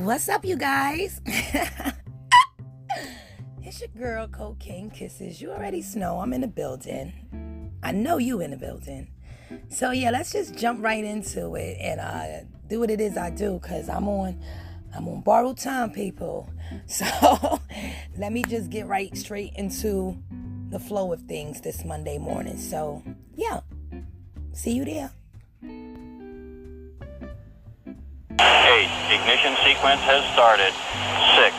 What's up, you guys? it's your girl, Cocaine Kisses. You already know I'm in the building. I know you in the building. So yeah, let's just jump right into it and uh, do what it is I do, cause I'm on, I'm on borrowed time, people. So let me just get right straight into the flow of things this Monday morning. So yeah, see you there. Ignition sequence has started. Six,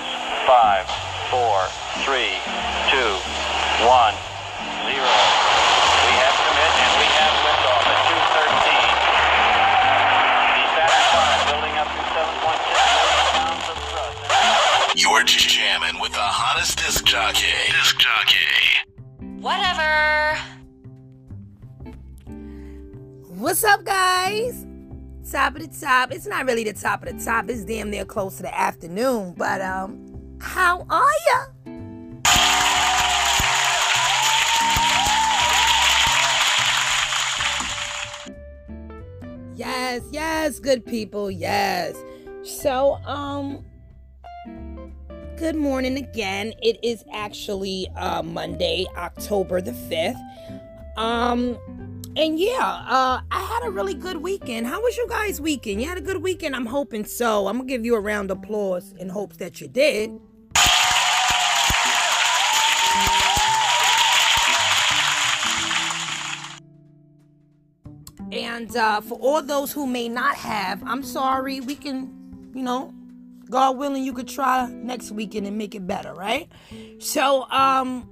five, four, three, two, one, zero. We have commit and we have liftoff at 213. The Saturn V building up to 7.6 million pounds of thrust. You're jamming with the hottest disc jockey. Disc jockey. Whatever. What's up, guys? Top of the top. It's not really the top of the top. It's damn near close to the afternoon. But um, how are ya? Yes, yes, good people. Yes. So um, good morning again. It is actually uh Monday, October the fifth. Um, and yeah, uh, I had a really good weekend. How was you guys' weekend? You had a good weekend? I'm hoping so. I'm gonna give you a round of applause in hopes that you did. And uh, for all those who may not have, I'm sorry. We can, you know, God willing, you could try next weekend and make it better, right? So, um,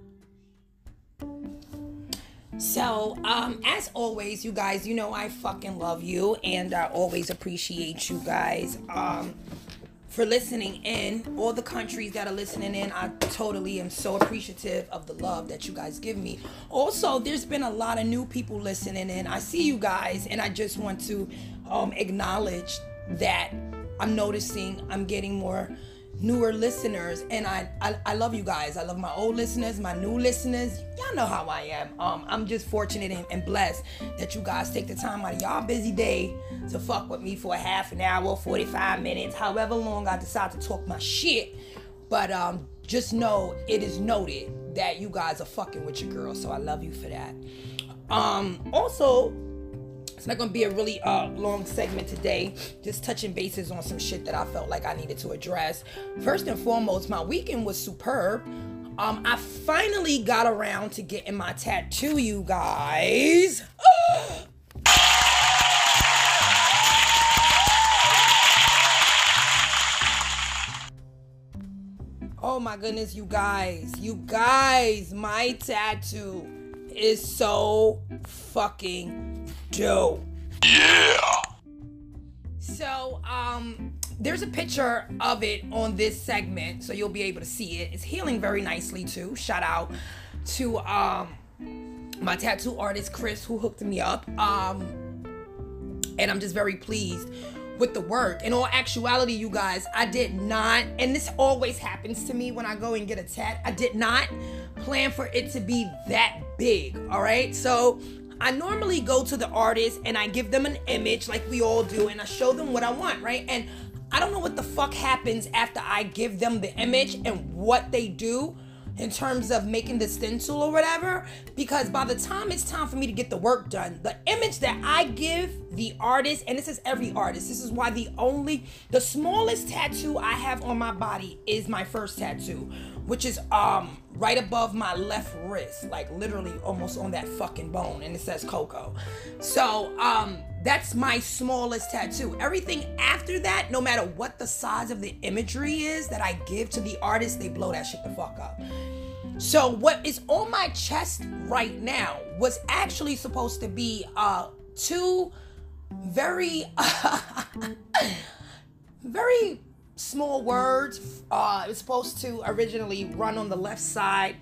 so, um, as always, you guys, you know I fucking love you, and I always appreciate you guys um, for listening in. All the countries that are listening in, I totally am so appreciative of the love that you guys give me. Also, there's been a lot of new people listening in. I see you guys, and I just want to um, acknowledge that I'm noticing I'm getting more newer listeners and I, I I love you guys. I love my old listeners, my new listeners. Y'all know how I am. Um I'm just fortunate and, and blessed that you guys take the time out of y'all busy day to fuck with me for a half an hour, 45 minutes, however long I decide to talk my shit. But um just know it is noted that you guys are fucking with your girl. So I love you for that. Um also it's not gonna be a really uh, long segment today. Just touching bases on some shit that I felt like I needed to address. First and foremost, my weekend was superb. Um, I finally got around to getting my tattoo, you guys. Oh my goodness, you guys. You guys, my tattoo is so fucking dope. Yeah. So, um, there's a picture of it on this segment, so you'll be able to see it. It's healing very nicely too. Shout out to um my tattoo artist Chris who hooked me up. Um, and I'm just very pleased with the work. In all actuality, you guys, I did not, and this always happens to me when I go and get a tat. I did not plan for it to be that big. All right, so I normally go to the artist and I give them an image like we all do, and I show them what I want, right? And I don't know what the fuck happens after I give them the image and what they do in terms of making the stencil or whatever because by the time it's time for me to get the work done the image that i give the artist and this is every artist this is why the only the smallest tattoo i have on my body is my first tattoo which is um right above my left wrist like literally almost on that fucking bone and it says coco so um that's my smallest tattoo. Everything after that, no matter what the size of the imagery is that I give to the artist, they blow that shit the fuck up. So what is on my chest right now was actually supposed to be uh two very very small words. Uh it was supposed to originally run on the left side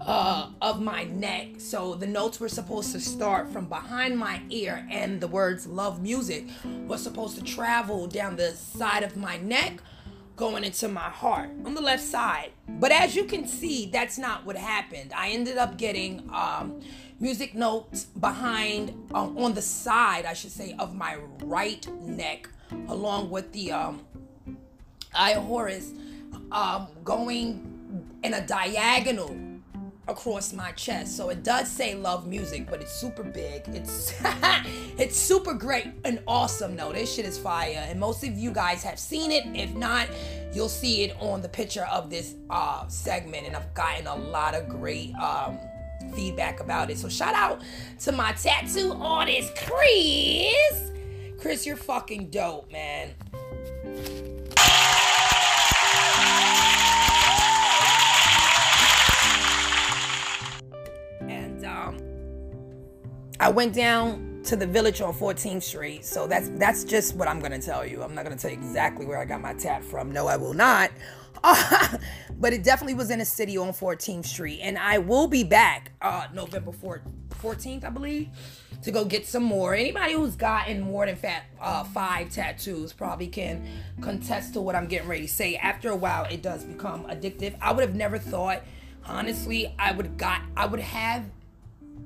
uh, of my neck. So the notes were supposed to start from behind my ear, and the words love music was supposed to travel down the side of my neck, going into my heart on the left side. But as you can see, that's not what happened. I ended up getting um, music notes behind, um, on the side, I should say, of my right neck, along with the um, Horus um, going in a diagonal across my chest. So it does say love music, but it's super big. It's it's super great and awesome. No, this shit is fire. And most of you guys have seen it. If not, you'll see it on the picture of this uh, segment. And I've gotten a lot of great um, feedback about it. So shout out to my tattoo artist, Chris. Chris, you're fucking dope, man. I went down to the village on 14th Street. So that's that's just what I'm gonna tell you. I'm not gonna tell you exactly where I got my tat from. No, I will not. but it definitely was in a city on 14th Street, and I will be back uh, November 4th, 14th, I believe, to go get some more. Anybody who's gotten more than fat, uh, five tattoos probably can contest to what I'm getting ready to say. After a while, it does become addictive. I would have never thought, honestly, I would got, I would have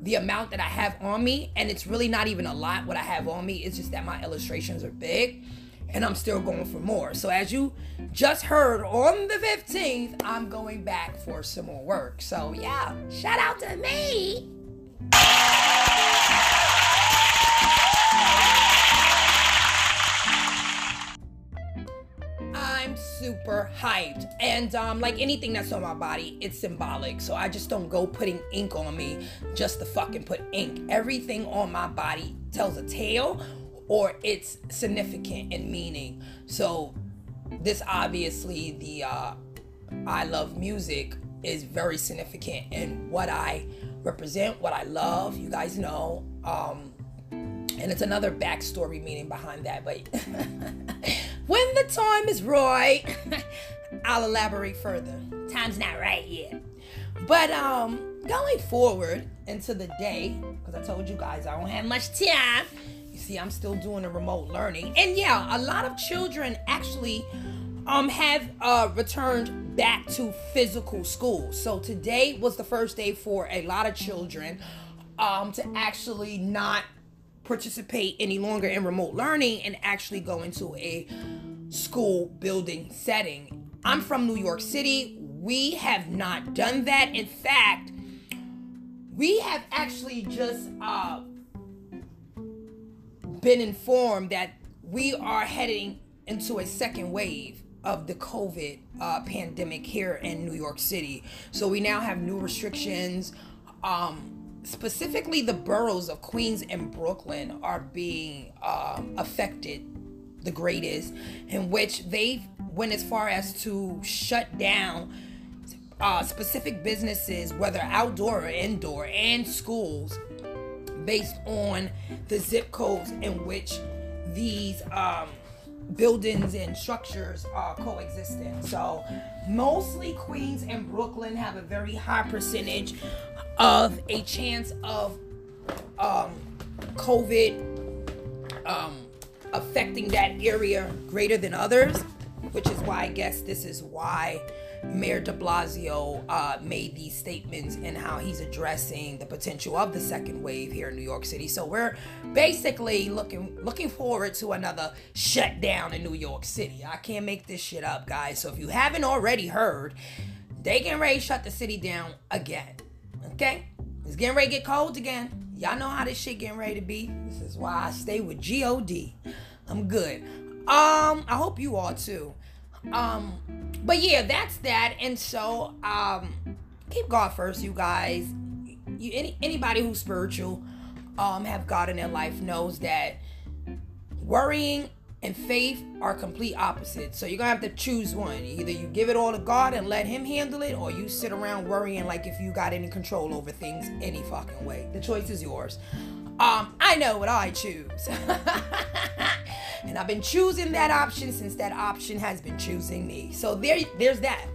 the amount that I have on me, and it's really not even a lot what I have on me. It's just that my illustrations are big and I'm still going for more. So as you just heard on the 15th, I'm going back for some more work. So yeah, shout out to me. Super hyped. And um, like anything that's on my body, it's symbolic. So I just don't go putting ink on me just to fucking put ink. Everything on my body tells a tale or it's significant in meaning. So this obviously the uh, I love music is very significant in what I represent, what I love. You guys know. Um, and it's another backstory meaning behind that, but when the time is right, I'll elaborate further. Time's not right yet. But um going forward into the day, because I told you guys I don't have much time. You see, I'm still doing the remote learning. And yeah, a lot of children actually um have uh returned back to physical school. So today was the first day for a lot of children um to actually not participate any longer in remote learning and actually go into a school building setting. I'm from New York City. We have not done that. In fact, we have actually just uh, been informed that we are heading into a second wave of the COVID uh, pandemic here in New York City. So we now have new restrictions. Um, specifically, the boroughs of Queens and Brooklyn are being um, affected the greatest, in which they went as far as to shut down uh, specific businesses, whether outdoor or indoor, and schools, based on the zip codes in which these um, buildings and structures are coexisting. So, mostly Queens and Brooklyn have a very high percentage of a chance of um, COVID um, affecting that area greater than others, which is why I guess this is why Mayor de Blasio uh, made these statements and how he's addressing the potential of the second wave here in New York City. So we're basically looking looking forward to another shutdown in New York City. I can't make this shit up, guys. So if you haven't already heard, they getting ready to shut the city down again. Okay, it's getting ready to get cold again. Y'all know how this shit getting ready to be. This is why I stay with God. I'm good. Um, I hope you are too. Um, but yeah, that's that. And so, um, keep God first, you guys. You any anybody who's spiritual, um, have God in their life knows that worrying and faith are complete opposites. So you're gonna have to choose one. Either you give it all to God and let Him handle it, or you sit around worrying like if you got any control over things any fucking way. The choice is yours. Um, I know what I choose. and I've been choosing that option since that option has been choosing me. So there, there's that.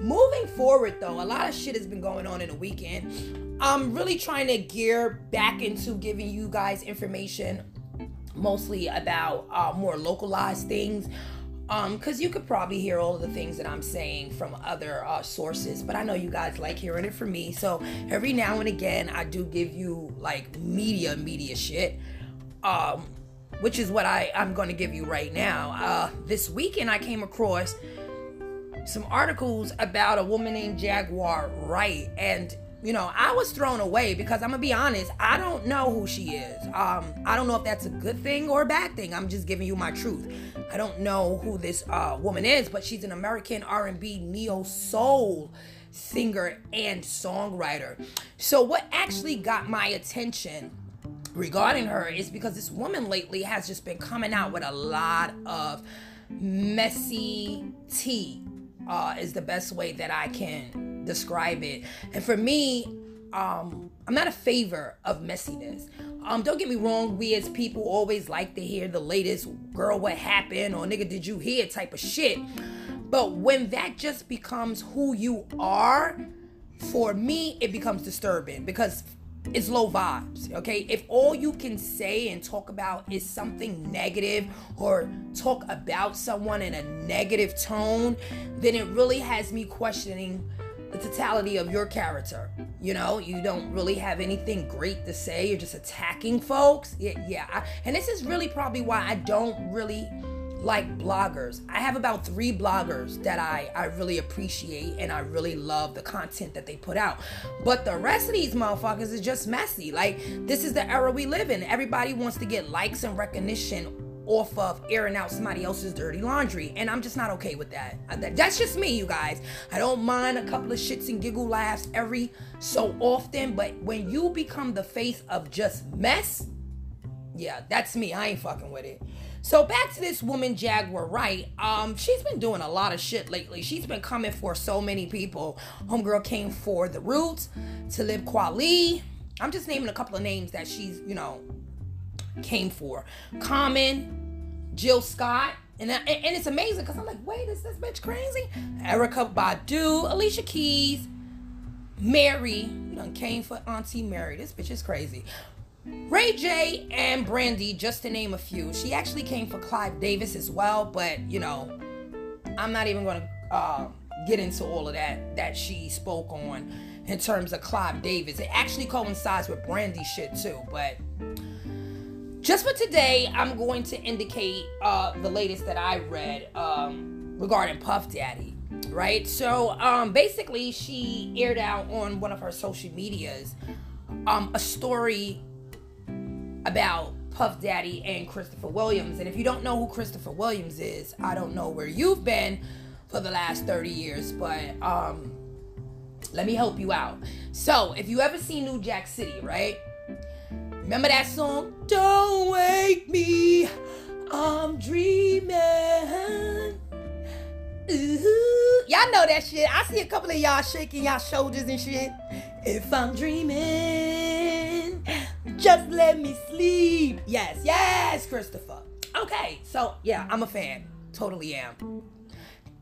Moving forward, though, a lot of shit has been going on in the weekend. I'm really trying to gear back into giving you guys information mostly about uh, more localized things um because you could probably hear all of the things that i'm saying from other uh, sources but i know you guys like hearing it from me so every now and again i do give you like media media shit um which is what I, I'm going to give you right now. Uh, this weekend, I came across some articles about a woman named Jaguar Wright. And, you know, I was thrown away because I'm going to be honest, I don't know who she is. Um, I don't know if that's a good thing or a bad thing. I'm just giving you my truth. I don't know who this uh, woman is, but she's an American R&B neo soul singer and songwriter. So what actually got my attention regarding her is because this woman lately has just been coming out with a lot of messy tea uh, is the best way that I can describe it. And for me, um, I'm not a favor of messiness. Um, don't get me wrong, we as people always like to hear the latest girl, what happened, or nigga, did you hear type of shit. But when that just becomes who you are, for me, it becomes disturbing because it's low vibes, okay? If all you can say and talk about is something negative or talk about someone in a negative tone, then it really has me questioning the totality of your character. You know, you don't really have anything great to say. You're just attacking folks. Yeah, yeah. I, and this is really probably why I don't really like bloggers. I have about three bloggers that I, I really appreciate and I really love the content that they put out. But the rest of these motherfuckers is just messy. Like, this is the era we live in. Everybody wants to get likes and recognition off of airing out somebody else's dirty laundry. And I'm just not okay with that. That's just me, you guys. I don't mind a couple of shits and giggle laughs every so often. But when you become the face of just mess, yeah, that's me. I ain't fucking with it. So back to this woman Jaguar Wright. Um, she's been doing a lot of shit lately. She's been coming for so many people. Homegirl came for the Roots, Talib Kweli. I'm just naming a couple of names that she's, you know, came for. Common, Jill Scott. And, and, and it's amazing because I'm like, wait, is this bitch crazy? Erykah Badu, Alicia Keys, Mary. You done came for Auntie Mary. This bitch is crazy. Ray J and Brandy, just to name a few. She actually came for Clive Davis as well, but you know, I'm not even gonna uh, get into all of that that she spoke on in terms of Clive Davis. It actually coincides with Brandy shit too, but just for today, I'm going to indicate uh, the latest that I read um, regarding Puff Daddy. Right, so um, basically, she aired out on one of her social medias um, a story about Puff Daddy and Christopher Williams. And if you don't know who Christopher Williams is, I don't know where you've been for the last 30 years, but um let me help you out. So, if you ever see New Jack City, right? Remember that song? Don't wake me, I'm dreaming. Ooh. Y'all know that shit. I see a couple of y'all shaking y'all shoulders and shit. If I'm dreaming, just let me sleep. Yes, yes, Christopher. Okay, so yeah, I'm a fan. Totally am.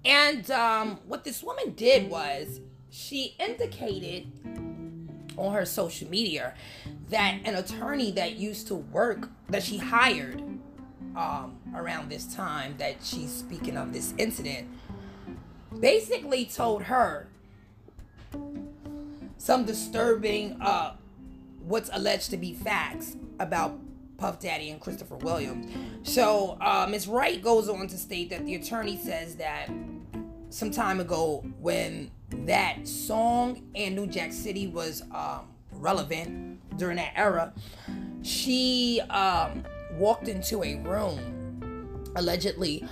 And um, what this woman did was she indicated on her social media that an attorney that used to work that she hired um, around this time that she's speaking of this incident basically told her some disturbing uh, what's alleged to be facts about Puff Daddy and Christopher Williams. So uh, Ms. Wright goes on to state that the attorney says that some time ago, when that song and New Jack City was um, relevant during that era, she um, walked into a room allegedly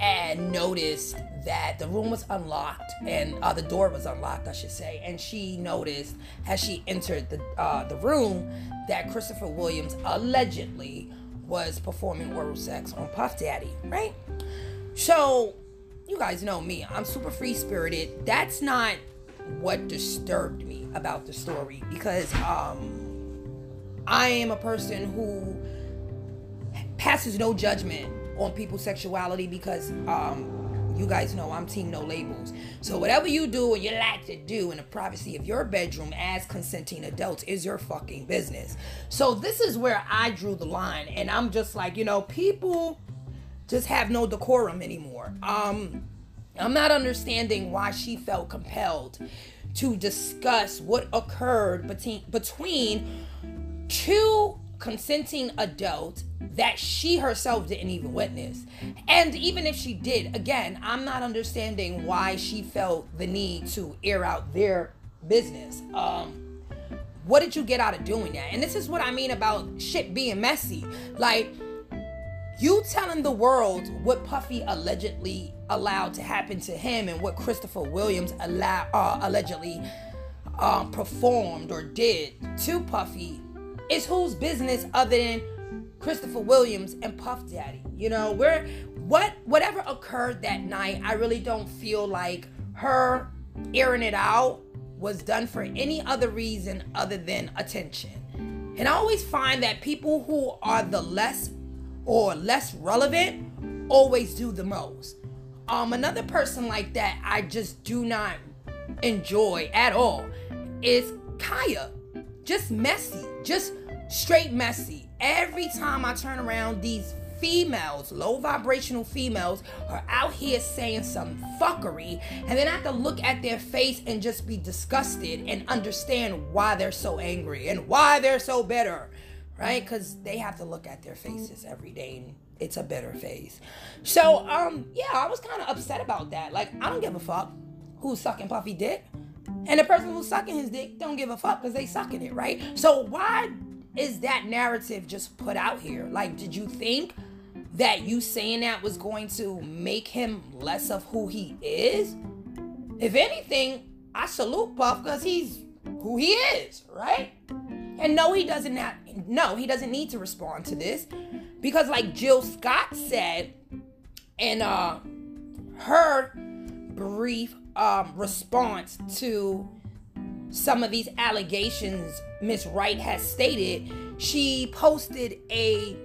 and noticed that the room was unlocked and uh, the door was unlocked, I should say. And she noticed as she entered the uh, the room that Christopher Williams allegedly was performing oral sex on Puff Daddy, right? So you guys know me. I'm super free spirited. That's not what disturbed me about the story because um, I am a person who passes no judgment on people's sexuality because um, you guys know I'm team no labels. So whatever you do or you like to do in the privacy of your bedroom as consenting adults is your fucking business. So this is where I drew the line and I'm just like, you know, people just have no decorum anymore. Um I'm not understanding why she felt compelled to discuss what occurred between between two consenting adult that she herself didn't even witness. And even if she did, again, I'm not understanding why she felt the need to air out their business. Um, what did you get out of doing that? And this is what I mean about shit being messy. Like, you telling the world what Puffy allegedly allowed to happen to him and what Christopher Williams allow, uh, allegedly um, performed or did to Puffy is whose business other than Christopher Williams and Puff Daddy. You know, where what whatever occurred that night, I really don't feel like her airing it out was done for any other reason other than attention. And I always find that people who are the less or less relevant always do the most. Um, another person like that I just do not enjoy at all is Kaya. Just messy, just straight messy. Every time I turn around, these females, low vibrational females, are out here saying some fuckery, and then I have to look at their face and just be disgusted and understand why they're so angry and why they're so bitter, right? Because they have to look at their faces every day and it's a bitter face. So, um, yeah, I was kind of upset about that. Like, I don't give a fuck who's sucking Puffy dick. And the person who's sucking his dick don't give a fuck because they sucking it, right? So why is that narrative just put out here? Like, did you think that you saying that was going to make him less of who he is? If anything, I salute Puff because he's who he is, right? And no, he doesn't have no, he doesn't need to respond to this. Because like Jill Scott said in uh her brief um, response to some of these allegations Miss Wright has stated, she posted a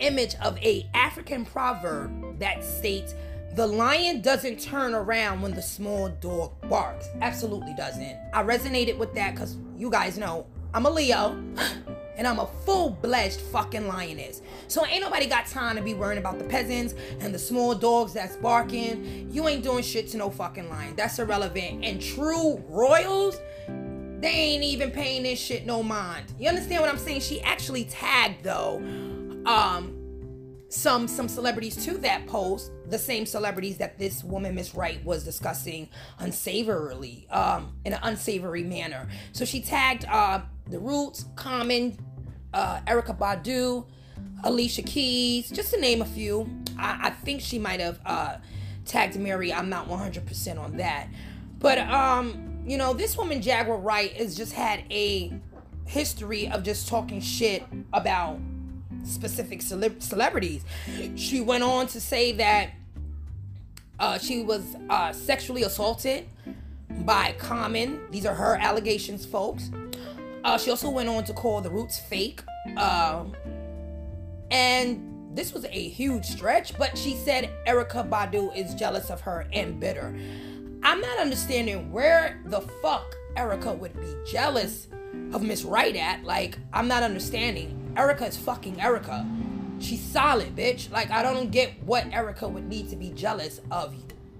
image of a African proverb that states the lion doesn't turn around when the small dog barks. Absolutely doesn't. I resonated with that because you guys know I'm a Leo and I'm a full-fledged fucking lioness. So ain't nobody got time to be worrying about the peasants and the small dogs that's barking. You ain't doing shit to no fucking lion. That's irrelevant. And true royals, they ain't even paying this shit no mind. You understand what I'm saying? She actually tagged though, um, some some celebrities to that post, the same celebrities that this woman Miss Wright was discussing unsavourily, um, in an unsavory manner. So she tagged uh the Roots, Common, uh, Erykah Badu, Alicia Keys, just to name a few. I, I think she might have uh, tagged Mary. I'm not 100% on that. But, um, you know, this woman, Jaguar Wright, has just had a history of just talking shit about specific cele- celebrities. She went on to say that uh, she was uh, sexually assaulted by Common. These are her allegations, folks. Uh, she also went on to call the Roots fake. Uh, and this was a huge stretch, but she said Erykah Badu is jealous of her and bitter. I'm not understanding where the fuck Erykah would be jealous of Miss Wright at. Like, I'm not understanding. Erykah is fucking Erykah. She's solid, bitch. Like, I don't get what Erykah would need to be jealous of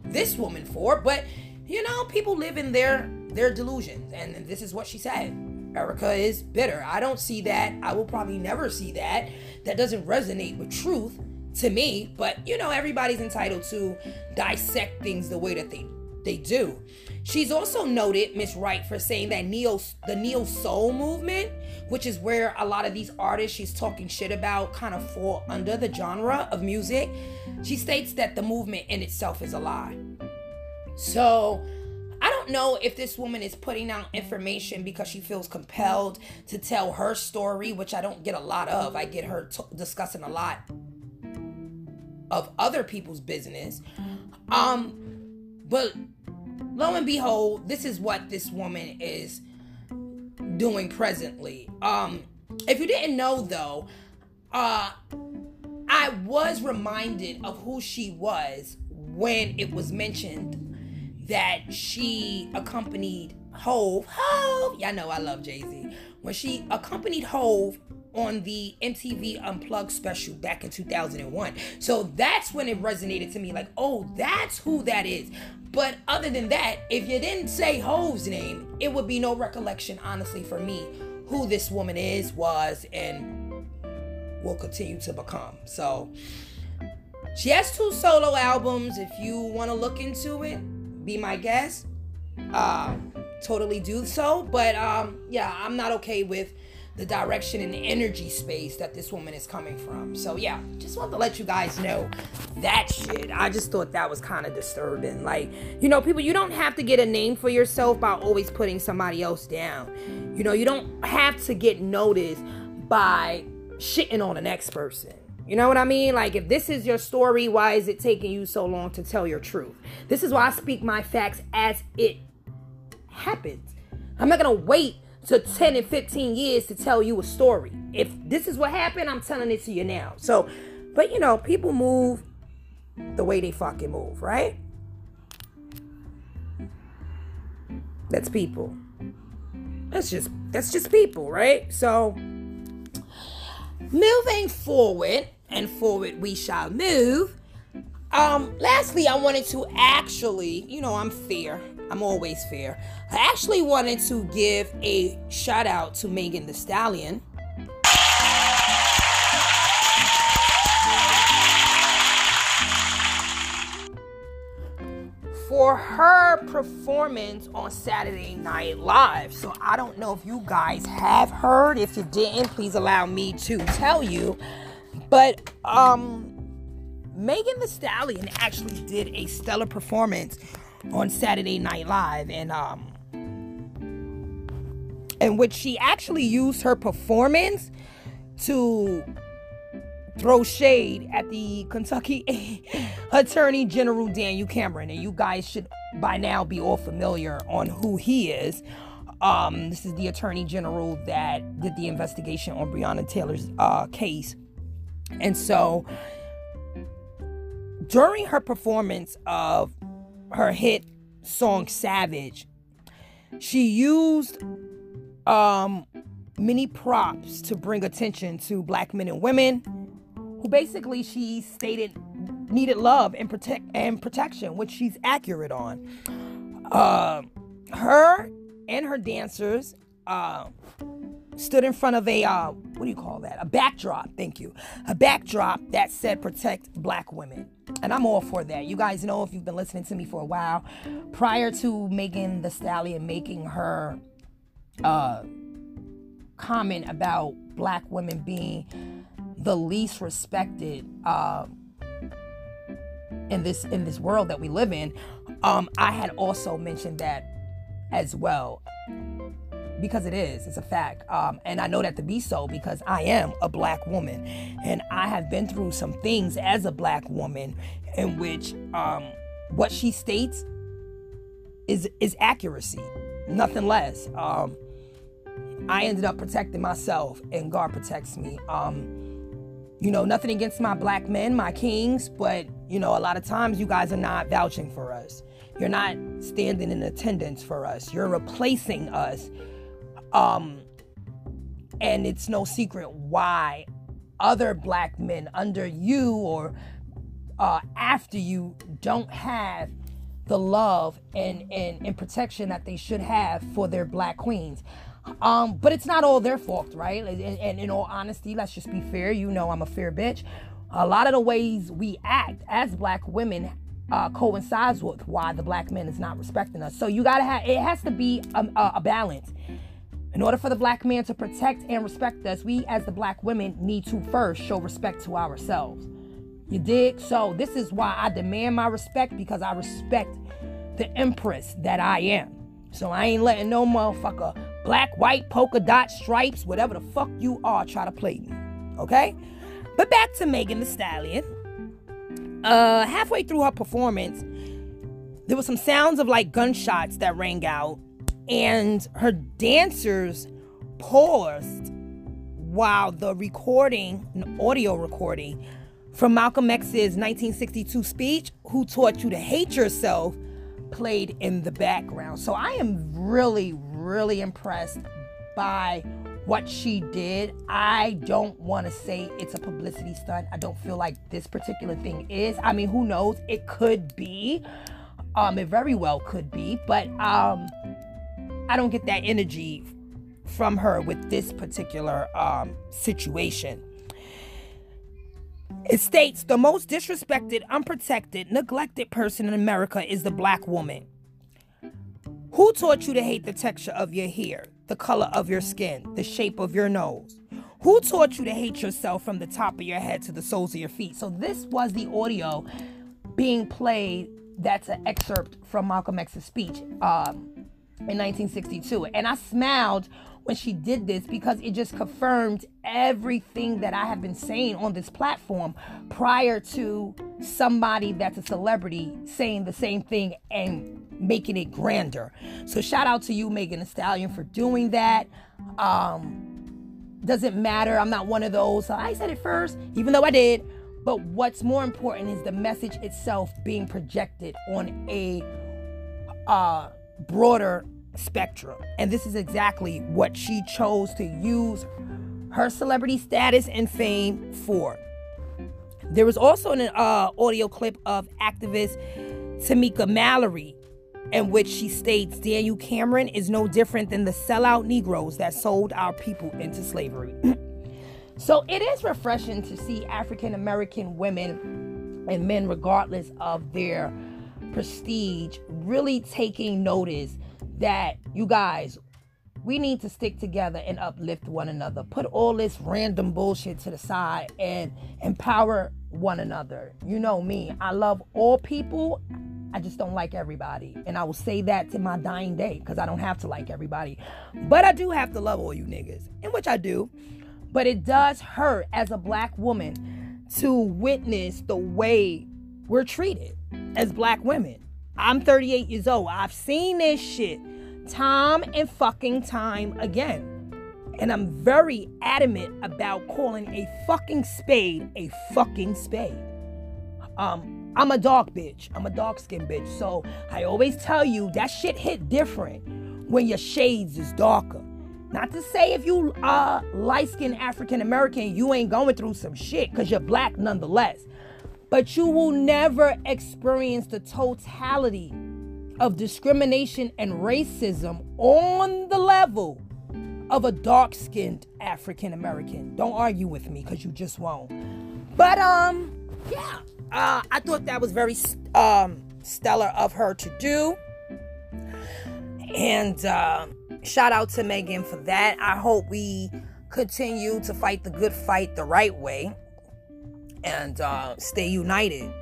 this woman for, but you know, people live in their their delusions, and this is what she said. Erykah is bitter. I don't see that. I will probably never see that. That doesn't resonate with truth to me, but you know, everybody's entitled to dissect things the way that they they do. She's also noted Miss Wright for saying that neo the neo soul movement, which is where a lot of these artists she's talking shit about kind of fall under the genre of music. She states that the movement in itself is a lie. So, I don't know if this woman is putting out information because she feels compelled to tell her story, which I don't get a lot of. I get her t- discussing a lot of other people's business. Um, but lo and behold, this is what this woman is doing presently. Um, if you didn't know though, uh, I was reminded of who she was when it was mentioned that she accompanied Hove. Hove, y'all know I love Jay Z. When she accompanied Hove on the MTV Unplugged special back in 2001. So that's when it resonated to me like, oh, that's who that is. But other than that, if you didn't say Hove's name, it would be no recollection, honestly, for me, who this woman is, was, and will continue to become. So she has two solo albums. If you want to look into it, be my guest. Uh, totally do so. But um, yeah, I'm not okay with the direction and the energy space that this woman is coming from. So yeah, just want to let you guys know that shit. I just thought that was kind of disturbing. Like, you know, people, you don't have to get a name for yourself by always putting somebody else down. You know, you don't have to get noticed by shitting on the next person. You know what I mean? Like, if this is your story, why is it taking you so long to tell your truth? This is why I speak my facts as it happens. I'm not gonna wait to 10 and 15 years to tell you a story. If this is what happened, I'm telling it to you now. So, but you know, people move the way they fucking move, right? That's people. That's just that's just people, right? So moving forward, and forward we shall move. Um, lastly, I wanted to actually, you know, I'm fair. I'm always fair. I actually wanted to give a shout out to Megan Thee Stallion. For her performance on Saturday Night Live. So I don't know if you guys have heard. If you didn't, please allow me to tell you. But um Megan Thee Stallion actually did a stellar performance on Saturday Night Live, and um, in which she actually used her performance to throw shade at the Kentucky Attorney General Daniel Cameron, and you guys should by now be all familiar on who he is. Um, this is the Attorney General that did the investigation on Breonna Taylor's uh, case, and so during her performance of her hit song Savage, she used um, many props to bring attention to black men and women who basically she stated needed love and protect and protection, which she's accurate on. Uh, her and her dancers uh, stood in front of a uh, what do you call that? A backdrop. Thank you. A backdrop that said "Protect Black Women." And I'm all for that. You guys know if you've been listening to me for a while, prior to Megan Thee Stallion making her uh, comment about black women being the least respected uh, in this in this world that we live in, um, I had also mentioned that as well because it is. It's a fact. Um, and I know that to be so because I am a black woman. And I have been through some things as a black woman in which um, what she states is is accuracy, nothing less. Um, I ended up protecting myself, and God protects me. Um, you know, nothing against my black men, my kings, but you know, a lot of times you guys are not vouching for us. You're not standing in attendance for us. You're replacing us um, and it's no secret why other black men under you or uh, after you don't have the love and, and, and protection that they should have for their black queens. Um, but it's not all their fault, right? And, and, in all honesty, let's just be fair. You know, I'm a fair bitch. A lot of the ways we act as black women uh, coincides with why the black man is not respecting us. So you gotta have it has to be a, a balance. In order for the black man to protect and respect us, we as the black women need to first show respect to ourselves. You dig? So, this is why I demand my respect because I respect the empress that I am. So, I ain't letting no motherfucker, black, white, polka dot, stripes, whatever the fuck you are, try to play me. Okay? But back to Megan Thee Stallion. Uh, halfway through her performance, there were some sounds of like gunshots that rang out and her dancers paused while the recording, an audio recording from Malcolm X's 1962 speech, Who Taught You to Hate Yourself, played in the background. So I am really, really impressed by what she did. I don't want to say it's a publicity stunt. I don't feel like this particular thing is. I mean, who knows? It could be. Um, it very well could be, but um, I don't get that energy from her with this particular um, situation. It states the most disrespected, unprotected, neglected person in America is the black woman. Who taught you to hate the texture of your hair, the color of your skin, the shape of your nose? Who taught you to hate yourself from the top of your head to the soles of your feet? So, this was the audio being played. That's an excerpt from Malcolm X's speech um, in 1962. And I smiled when she did this because it just confirmed everything that I have been saying on this platform prior to somebody that's a celebrity saying the same thing and making it grander. So shout out to you, Megan Thee Stallion, for doing that. Um, doesn't matter. I'm not one of those. So I said it first, even though I did. But what's more important is the message itself being projected on a uh, broader spectrum. And this is exactly what she chose to use her celebrity status and fame for. There was also an uh, audio clip of activist Tamika Mallory in which she states Daniel Cameron is no different than the sellout Negroes that sold our people into slavery. so it is refreshing to see African American women and men, regardless of their prestige, really taking notice that you guys, we need to stick together and uplift one another. Put all this random bullshit to the side and empower one another. You know me, I love all people. I just don't like everybody. And I will say that to my dying day because I don't have to like everybody. But I do have to love all you niggas, in which I do. But it does hurt as a black woman to witness the way we're treated as black women. I'm 38 years old. I've seen this shit time and fucking time again. And I'm very adamant about calling a fucking spade a fucking spade. Um, I'm a dark bitch. I'm a dark skinned bitch. So I always tell you that shit hit different when your shades is darker. Not to say if you are light skinned African American, you ain't going through some shit because you're black nonetheless. But you will never experience the totality of discrimination and racism on the level of a dark skinned African American. Don't argue with me because you just won't. But, um, yeah. Uh, I thought that was very um, stellar of her to do. And uh, shout out to Megan for that. I hope we continue to fight the good fight the right way and uh, stay united.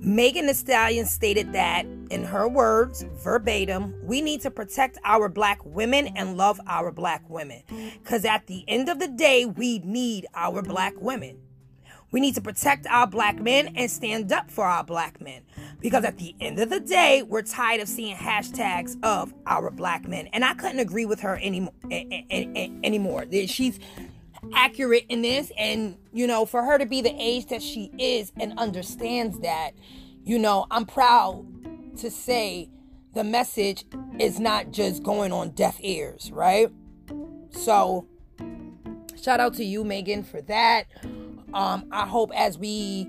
Megan Thee Stallion stated that, in her words, verbatim, we need to protect our black women and love our black women. Because at the end of the day, we need our black women. We need to protect our black men and stand up for our black men. Because at the end of the day, we're tired of seeing hashtags of our black men. And I couldn't agree with her anymore. anymore. She's accurate in this. And, you know, for her to be the age that she is and understands that, you know, I'm proud to say the message is not just going on deaf ears, right? So, shout out to you, Megan, for that. Um, I hope as we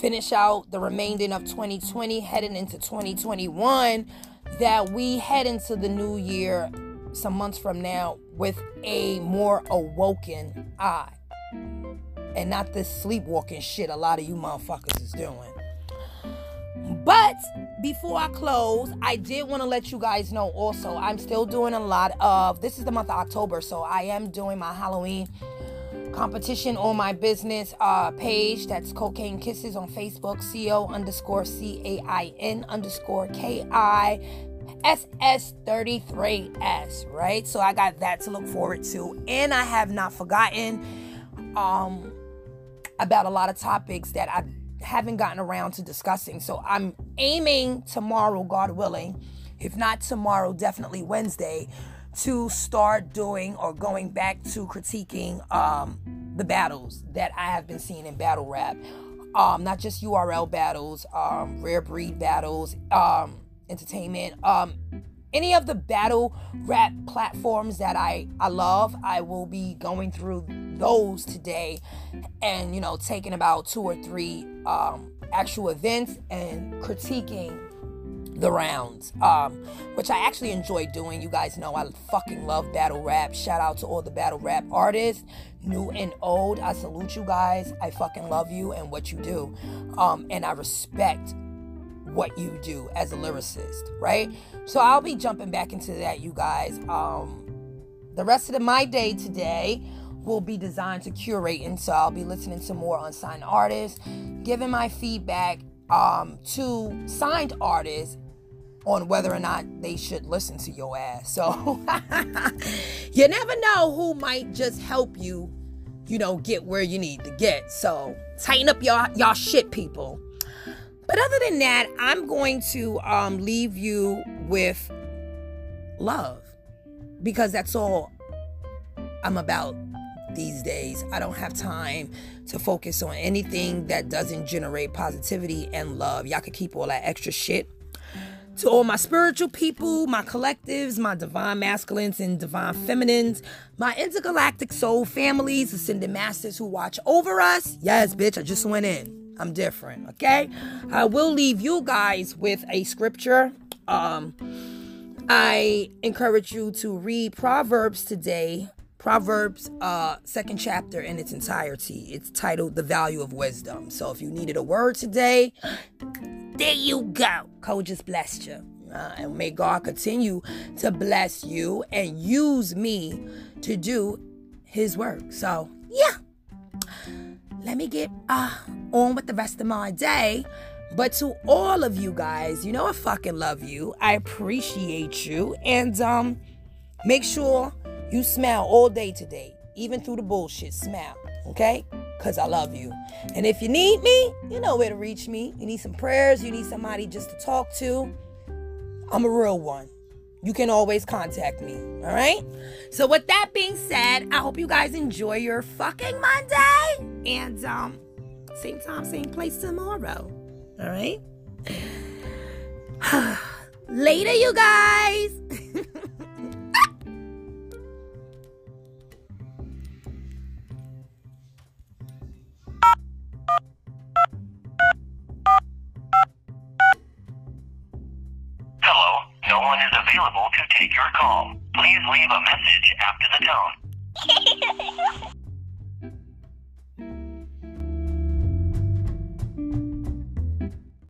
finish out the remaining of 2020, heading into 2021, that we head into the new year some months from now with a more awoken eye and not this sleepwalking shit a lot of you motherfuckers is doing. But before I close, I did want to let you guys know also, I'm still doing a lot of this is the month of October, so I am doing my Halloween competition on my business uh, page. That's Cocaine Kisses on Facebook, Co underscore C A I N underscore K I S S 33S, right? So I got that to look forward to. And I have not forgotten um, about a lot of topics that I haven't gotten around to discussing. So I'm aiming tomorrow, God willing, if not tomorrow, definitely Wednesday to start doing or going back to critiquing um, the battles that I have been seeing in battle rap. Um, not just URL battles, um, rare breed battles, um, entertainment, um, any of the battle rap platforms that I, I love, I will be going through those today and, you know, taking about two or three um, actual events and critiquing the rounds, um, which I actually enjoy doing. You guys know I fucking love battle rap. Shout out to all the battle rap artists, new and old. I salute you guys. I fucking love you and what you do. Um, and I respect what you do as a lyricist, right? So I'll be jumping back into that, you guys. Um, the rest of my day today will be designed to curating. So I'll be listening to more unsigned artists, giving my feedback um, to signed artists on whether or not they should listen to your ass. So you never know who might just help you, you know, get where you need to get. So tighten up y'all y'all shit, people. But other than that, I'm going to um, leave you with love because that's all I'm about these days. I don't have time to focus on anything that doesn't generate positivity and love. Y'all can keep all that extra shit. To all my spiritual people, my collectives, my divine masculines and divine feminines, my intergalactic soul families, ascended masters who watch over us. Yes, bitch, I just went in. I'm different, okay? I will leave you guys with a scripture. Um, I encourage you to read Proverbs today. Proverbs, uh, second chapter in its entirety. It's titled "The Value of Wisdom." So, if you needed a word today, there you go. Code just blessed you, uh, and may God continue to bless you and use me to do His work. So, yeah let me get uh, on with the rest of my day. But to all of you guys, you know I fucking love you. I appreciate you. And um make sure you smile all day today. Even through the bullshit, smile. Okay? Cause I love you. And if you need me, you know where to reach me. You need some prayers, you need somebody just to talk to. I'm a real one you can always contact me. All right. So with that being said, I hope you guys enjoy your fucking Monday. And um, same time, same place tomorrow. All right. Later, you guys. to take your call. Please leave a message after the tone.